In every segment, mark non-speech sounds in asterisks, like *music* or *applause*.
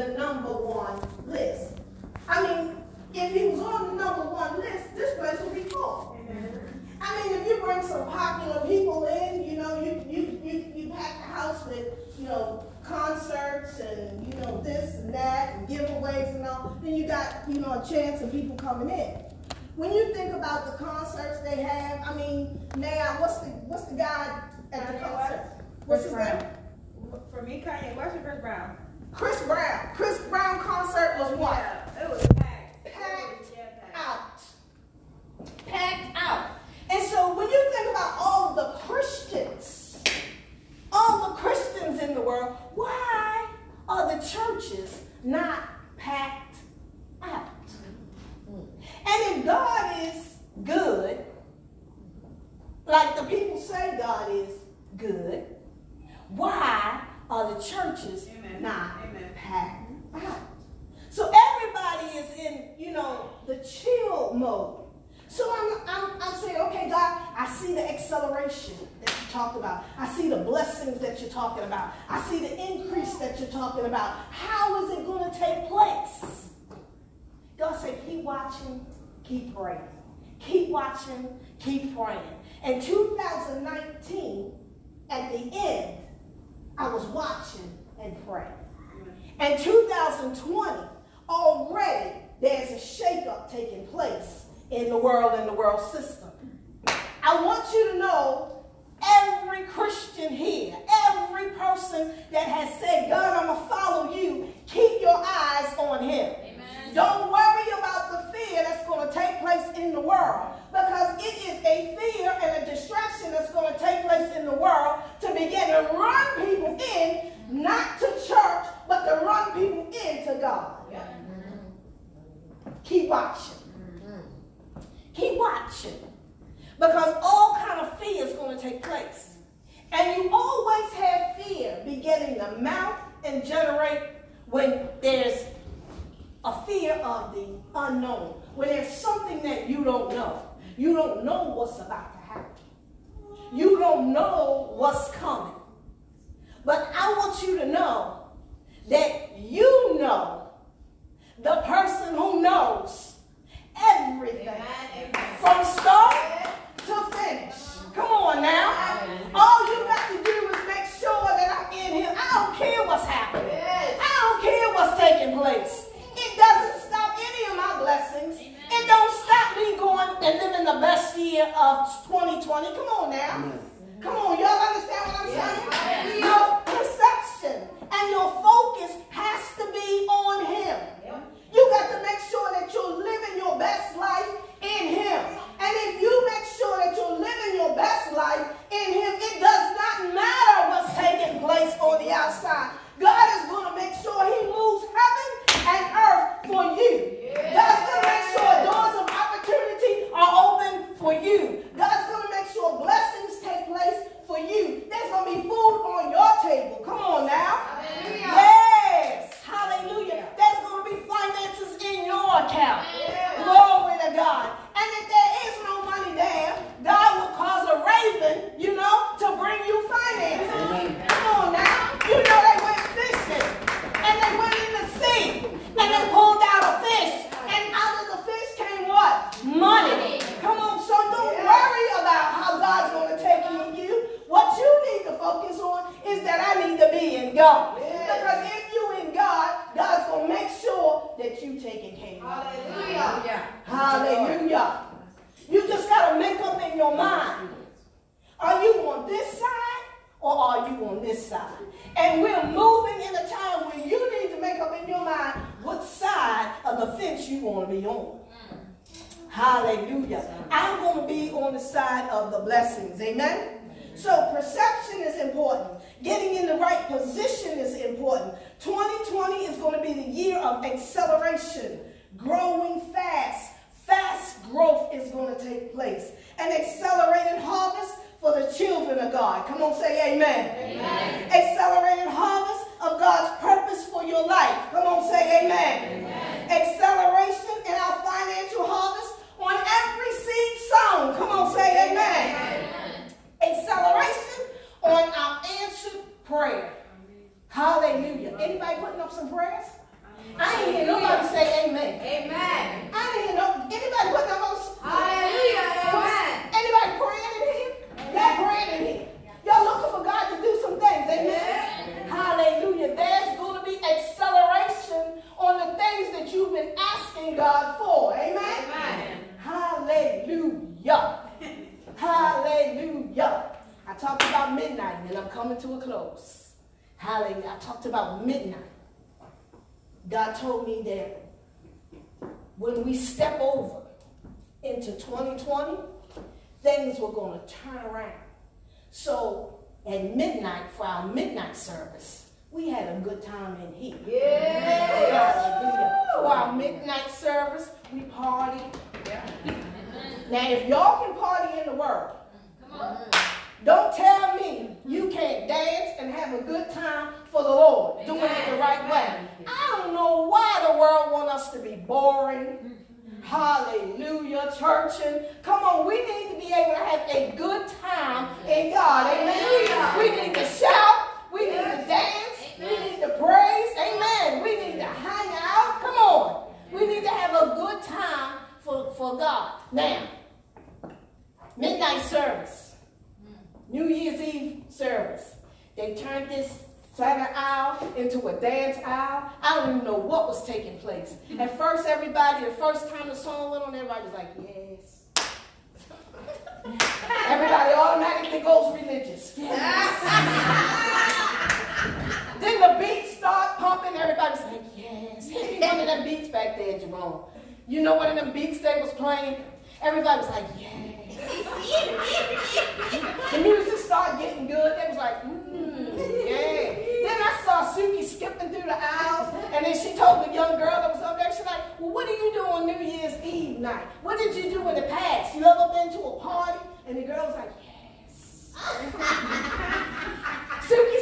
the number one list. I mean, if he was on the number one list, this place would be full. Mm-hmm. I mean, if you bring some popular people in, you know, you, you, you, you pack the house with, you know, concerts and, you know, this and that and giveaways and all, then you got, you know, a chance of people coming in. When you think about the concerts they have, I mean, now, what's the, what's the guy at the Kanye concert? West. What's Chris his name? For me, Kanye West or Chris Brown? Chris Brown. Chris Brown concert was what? Yeah, it was packed. Packed was out. Packed out. And so when you think about all the Christians, all the Christians in the world, why are the churches not packed out? And if God is good, like the people say God is good, why are the churches Amen. not Amen. packed out? So everybody is in, you know, the chill mode. So I'm, I'm, I'm saying, okay, God, I see the acceleration that you talked about. I see the blessings that you're talking about. I see the increase that you're talking about. How is it going to take place? God said, keep watching, keep praying. Keep watching, keep praying. In 2019, at the end, I was watching and praying. In 2020, already there's a shakeup taking place in the world and the world system. I want you to know every Christian here, every person that has said, God, I'm going to follow you, keep your eyes on him. Don't worry about the fear that's going to take place in the world because it is a fear and a distraction that's going to take place in the world to begin to run people in, not to church, but to run people into God. Keep watching. Keep watching. Because all kind of fear is going to take place. And you always have fear beginning to mount and generate when there's a fear of the unknown. When there's something that you don't know. You don't know what's about to happen. You don't know what's coming. But I want you to know that you know the person who knows everything from start to finish. Come on now. All you got to do is make sure that I'm in here. I don't care what's happening. I don't care what's taking place. It doesn't stop any of my blessings. It don't stop me going and living the best year of 2020. Come on now. Come on, y'all understand what I'm saying? Your perception and your focus has to be on Him. You got to make sure that you're living your best life in Him. And if you make sure that you're living your best life in Him, it does not matter what's taking place on the outside. God is going to make sure He moves heaven and earth for you. God's going to make sure doors of opportunity are open for you. God's going to make sure blessings take place for you. There's going to be food on your table. Come on now. Yes. Hallelujah. There's going to be finances in your account. Glory to God. And if there is no money there, God will cause a raven, you know, to bring you finances. Come on now. You know they went fishing. And they went in the sea. And they pulled out a fish. And out of the fish came what? Money. Come on. So don't worry about how God's going to take care of you. What you need to focus on is that I need to be in God. Because if you in God, God's going to make sure that you taking care of. Hallelujah. Hallelujah. You just got to make up in your mind. Are you on this side or are you on this side? And we're moving in a time where you need to make up in your mind what side of the fence you want to be on. Hallelujah. I'm going to be on the side of the blessings. Amen. So perception is important. Getting in the right position is important. 2020 is going to be the year of acceleration, growing fast. Fast growth is going to take place. An accelerated harvest for the children of God. Come on, say amen. amen. Accelerated harvest of God's purpose for your life. Come on, say amen. amen. Acceleration in our financial harvest on every seed sown. Come on, say amen. amen. Acceleration on our answered prayer. Hallelujah. Anybody putting up some prayers? I ain't hear nobody say amen. Amen. I didn't hear no anybody put their most Hallelujah. Amen. anybody praying in here? Y'all praying in here. Y'all looking for God to do some things. Amen. Hallelujah. There's going to be acceleration on the things that you've been asking God for. Amen. Amen. Hallelujah. Hallelujah. I talked about midnight and I'm coming to a close. Hallelujah. I talked about midnight. God told me that when we step over into 2020, things were going to turn around. So at midnight, for our midnight service, we had a good time in here. Hallelujah. For our midnight service, we partied. Now, if y'all can party in the world, don't tell me you can't dance and have a good time for the Lord, doing it the right way. I don't know why the world want us to be boring. Hallelujah, churching. Come on, we need to be able to have a good time in God. Amen. We need to shout. We need to dance. We need to praise. Amen. We need to hang out. Come on. We need to have a good time for, for God. Now, midnight service. New Year's Eve service. They turned this center aisle into a dance aisle. I don't even know what was taking place. At first, everybody, the first time the song went on, everybody was like, yes. *laughs* everybody automatically goes religious. Yes. *laughs* then the beats start pumping, everybody's like, yes. Hit me one of them beats back there, Jerome. You know one of them beats they was playing? Everybody was like, yes. the music started getting good. They was like, mm, yeah. Then I saw Suki skipping through the aisles, and then she told the young girl that was up there, she's like, well, what do you do on New Year's Eve night? What did you do in the past? You ever been to a party? And the girl was like, yes. *laughs* Suki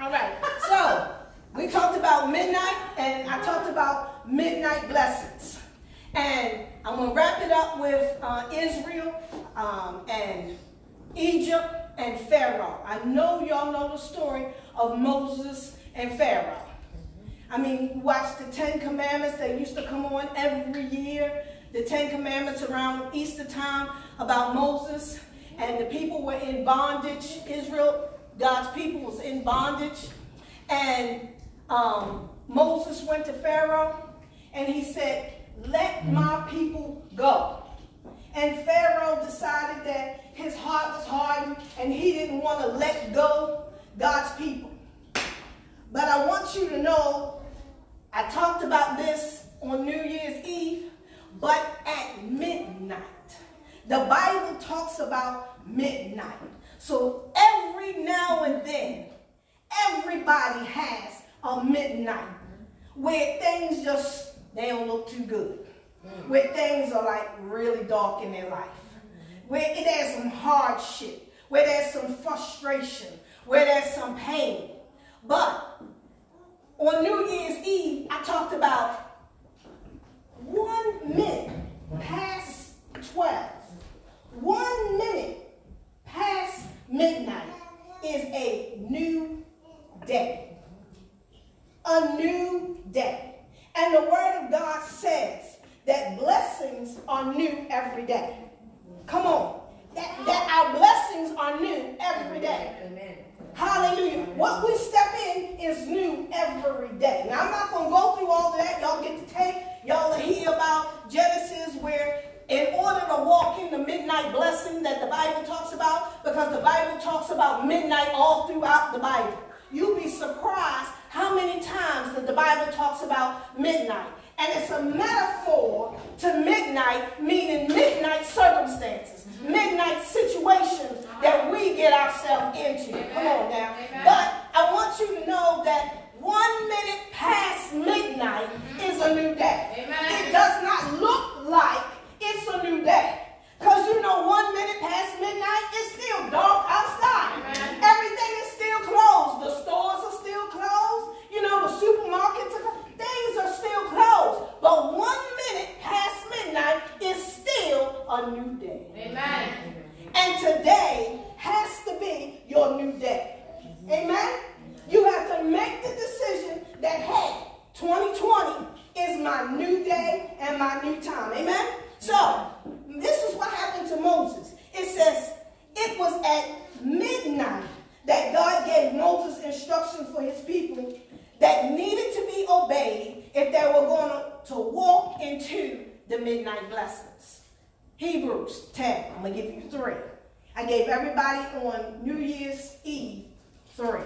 All right. So we talked about midnight, and I talked about midnight blessings. And I'm going to wrap it up with uh, Israel um, and Egypt and Pharaoh. I know y'all know the story of Moses and Pharaoh. I mean, watch the Ten Commandments. They used to come on every year. The Ten Commandments around Easter time about Moses. And the people were in bondage. Israel, God's people was in bondage. And um, Moses went to Pharaoh and he said, let my people go. And Pharaoh decided that his heart was hardened and he didn't want to let go God's people. But I want you to know, I talked about this on New Year's Eve, but at midnight. The Bible talks about midnight. So every now and then, everybody has a midnight where things just they don't look too good. Where things are like really dark in their life. Where it has some hardship. Where there's some frustration. Where there's some pain. But on New Year's Eve, I talked about one minute past 12. One minute past midnight is a new day. A new day. And the word of God says that blessings are new every day. Come on. That, that our blessings are new every day. Amen. Hallelujah. What we step in is new every day. Now, I'm not going to go through all of that. Y'all get to take. Y'all hear about Genesis where in order to walk in the midnight blessing that the Bible talks about, because the Bible talks about midnight all throughout the Bible. You'll be surprised how many times that the Bible talks about midnight. And it's a metaphor to midnight, meaning midnight circumstances, midnight situations that we get ourselves into. Come on now. But I want you to know that one minute past midnight is a new day. It does not look like it's a new day. Because you know, one minute past midnight, it's still dark outside. Amen. Everything is still closed. The stores are still closed. You know, the supermarkets Things are still closed. But one minute past midnight is still a new day. Amen. And today has to be your new day. Amen. You have to make the decision that, hey, 2020 is my new day and my new time. Amen. So, this is what happened to Moses. It says, it was at midnight that God gave Moses instructions for his people that needed to be obeyed if they were going to walk into the midnight blessings. Hebrews 10. I'm going to give you three. I gave everybody on New Year's Eve three.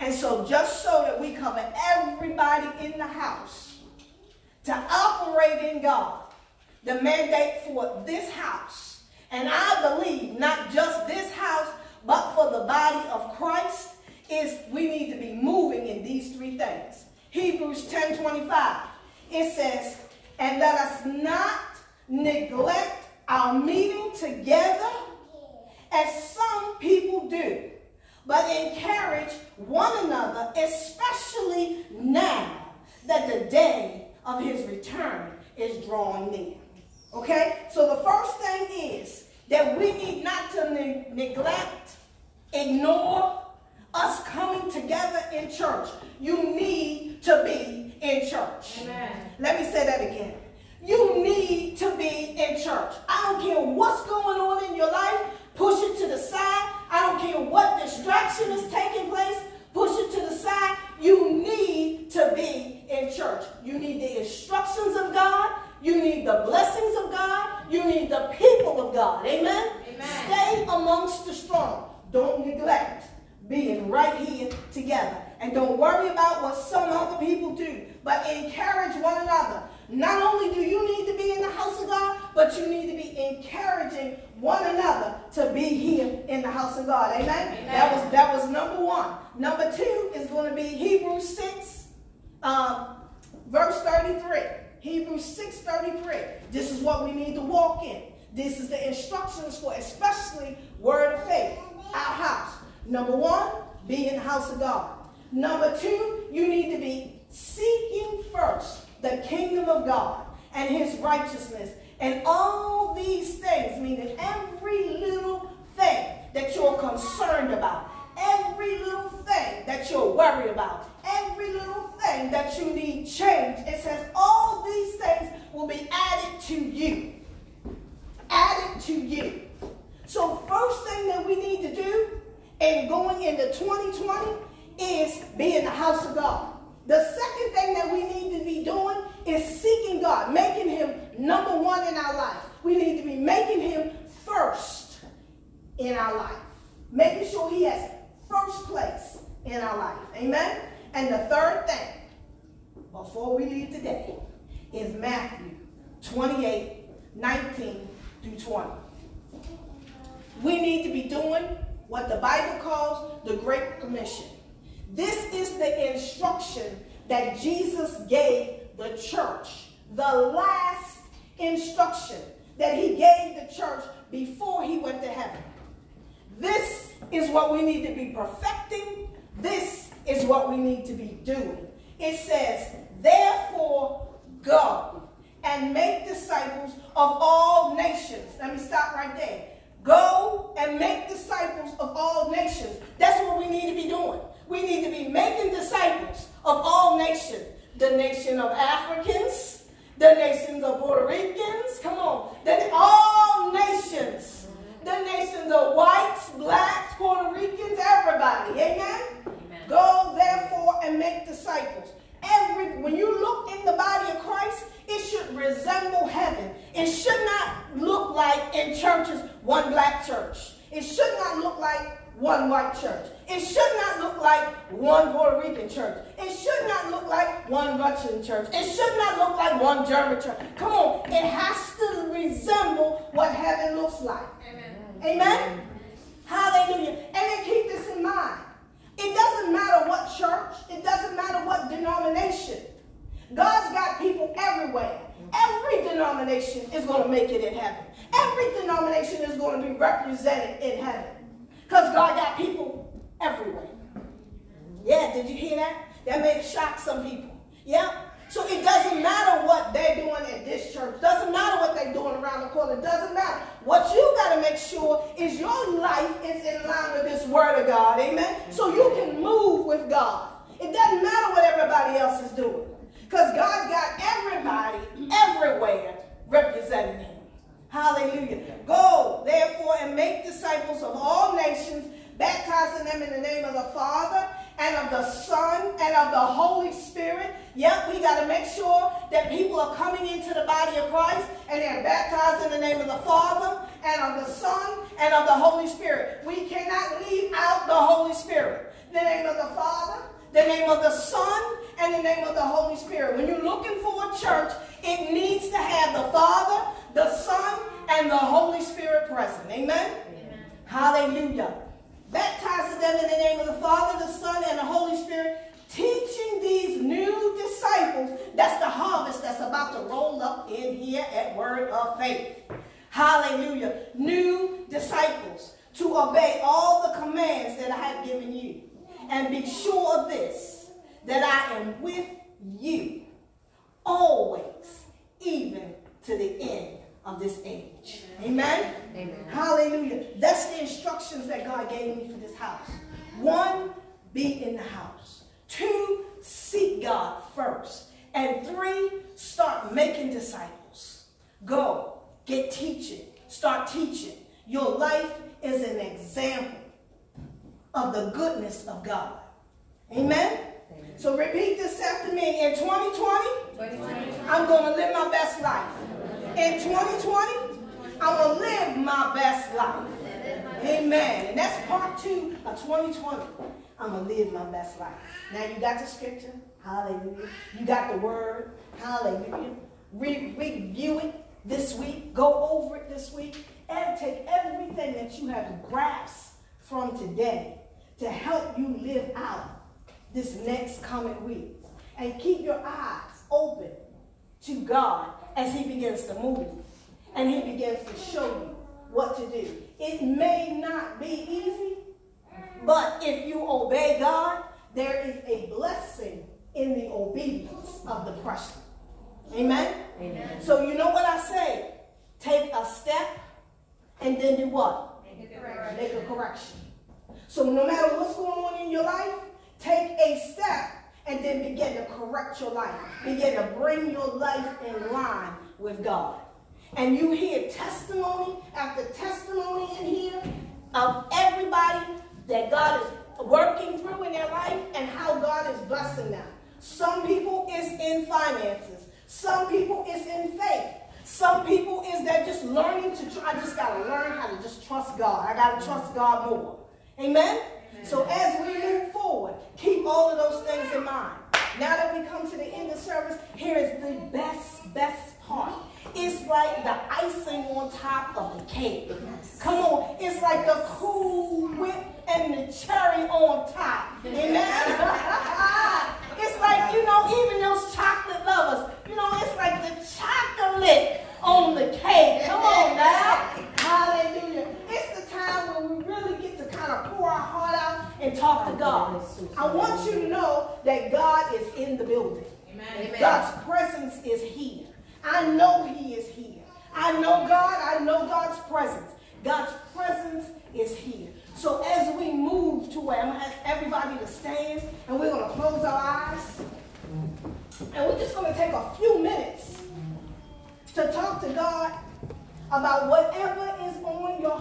And so just so that we cover everybody in the house to operate in God, the mandate for this house, and Believe not just this house, but for the body of Christ, is we need to be moving in these three things. Hebrews 10 25. It says, And let us not neglect our meeting together as some people do, but encourage one another, especially now that the day of his return is drawing near. Okay? So the first thing is that we need not to ne neglect, ignore, us coming together in church. You need to be in church. Amen. Let me say that again. You need to be in church. I don't care what's going on in your life, push it to the side. I don't care what distraction is taking place, push it to the side. You need to be in church. You need the instructions of God. You need the blessings of God. You need the people of God. Amen? Amen. Stay amongst the strong. Don't neglect being right here together. And don't worry about what some other people do, but encourage one another. Not only do you need to be in the house of God, but you need to be encouraging one another to be here in the house of God. Amen? Amen. That was that was number one. Number two is going to be Hebrews 6, Hebrews 6.33. This is what we need to walk in. This is the instructions for especially word of faith, our house. Number one, be in the house of God. Number two, you need to be seeking first the kingdom of God and his righteousness. And all these things, meaning every little thing that you're concerned about, every little thing that you're worried about, every little that you need change, it says all these things will be added to you. Added to you. So, first thing that we need to do in going into 2020 is be in the house of God. The second thing that we need to be doing is seeking God, making Him number one in our life. We need to be making Him first in our life, making sure He has first place in our life. Amen? And the third thing, before we leave today, is Matthew 28 19 through 20. We need to be doing what the Bible calls the Great Commission. This is the instruction that Jesus gave the church, the last instruction that he gave the church before he went to heaven. This is what we need to be perfecting. This is what we need to be doing. It says, therefore, go and make disciples of all nations. Let me stop right there. Go and make disciples of all nations. That's what we need to be doing. We need to be making disciples of all nations. The nation of Africans, the nations of Puerto Ricans, come on, then all nations. The nations of whites, blacks, Puerto Ricans, everybody. Amen? Amen? Go therefore and make disciples. Every when you look in the body of Christ, it should resemble heaven. It should not look like in churches one black church. It should not look like one white church. It should not look like one Puerto Rican church. It should not look like one Russian church. It should not look like one German church. Come on, it has to resemble what heaven looks like. Amen. Amen? Hallelujah. And then keep this in mind. It doesn't matter what church, it doesn't matter what denomination. God's got people everywhere. Every denomination is going to make it in heaven. Every denomination is going to be represented in heaven. Because God got people everywhere. Yeah, did you hear that? That may shock some people. Yeah. So it doesn't matter what they're doing at this church. Doesn't matter what they're doing around the corner. Doesn't matter. What you got to make sure is your life is in line with this word of God. Amen. So you can move with God. It doesn't matter what everybody else is doing. Because God got everybody everywhere representing him. Hallelujah. Go, therefore, and make disciples of all nations, baptizing them in the name of the Father and of the Son and of the Holy Spirit. Yep, we got to make sure that people are coming into the body of Christ and they're baptized in the name of the Father and of the Son and of the Holy Spirit. We cannot leave out the Holy Spirit. The name of the Father, the name of the Son, and the name of the Holy Spirit. When you're looking for a church, it needs to have the Father, the Son, and the Holy Spirit present. Amen? Amen. Hallelujah. Baptizing them in the name of the Father, the Son, and the Holy Spirit, teaching these new disciples. That's the harvest that's about to roll up in here at Word of Faith. Hallelujah. New disciples to obey all the commands that I have given you. And be sure of this, that I am with you always, even to the end of this age. Amen? Amen? Hallelujah. That's the instructions that God gave me for this house. One, be in the house. Two, seek God first. And three, start making disciples. Go, get teaching, start teaching. Your life is an example of the goodness of God. Amen? Amen. So repeat this after me. In 2020, 2020. I'm going to live my best life. In 2020, I'm going to live my best life. Amen. And that's part two of 2020. I'm going to live my best life. Now you got the scripture. Hallelujah. You got the word. Hallelujah. Re- review it this week. Go over it this week. and take everything that you have grasped from today to help you live out this next coming week. And keep your eyes open to God as He begins to move and He begins to show you what to do. It may not be easy, but if you obey God, there is a blessing in the obedience of the pressure. Amen? Amen. So you know what I say? Take a step and then do what? Make a correction. Make a correction. So no matter what's going on in your life, take a step and then begin to correct your life. Begin to bring your life in line with God. And you hear testimony after testimony in here of everybody that God is working through in their life and how God is blessing them. Some people is in finances. Some people is in faith. Some people is they're just learning to try. I just got to learn how to just trust God. I got to trust God more. Amen? So as we move forward, keep all of those things in mind. Now that we come to the end of service, here is the best, best part. It's like the icing on top of the cake. Come on, it's like the cool whip and the cherry on top. Amen?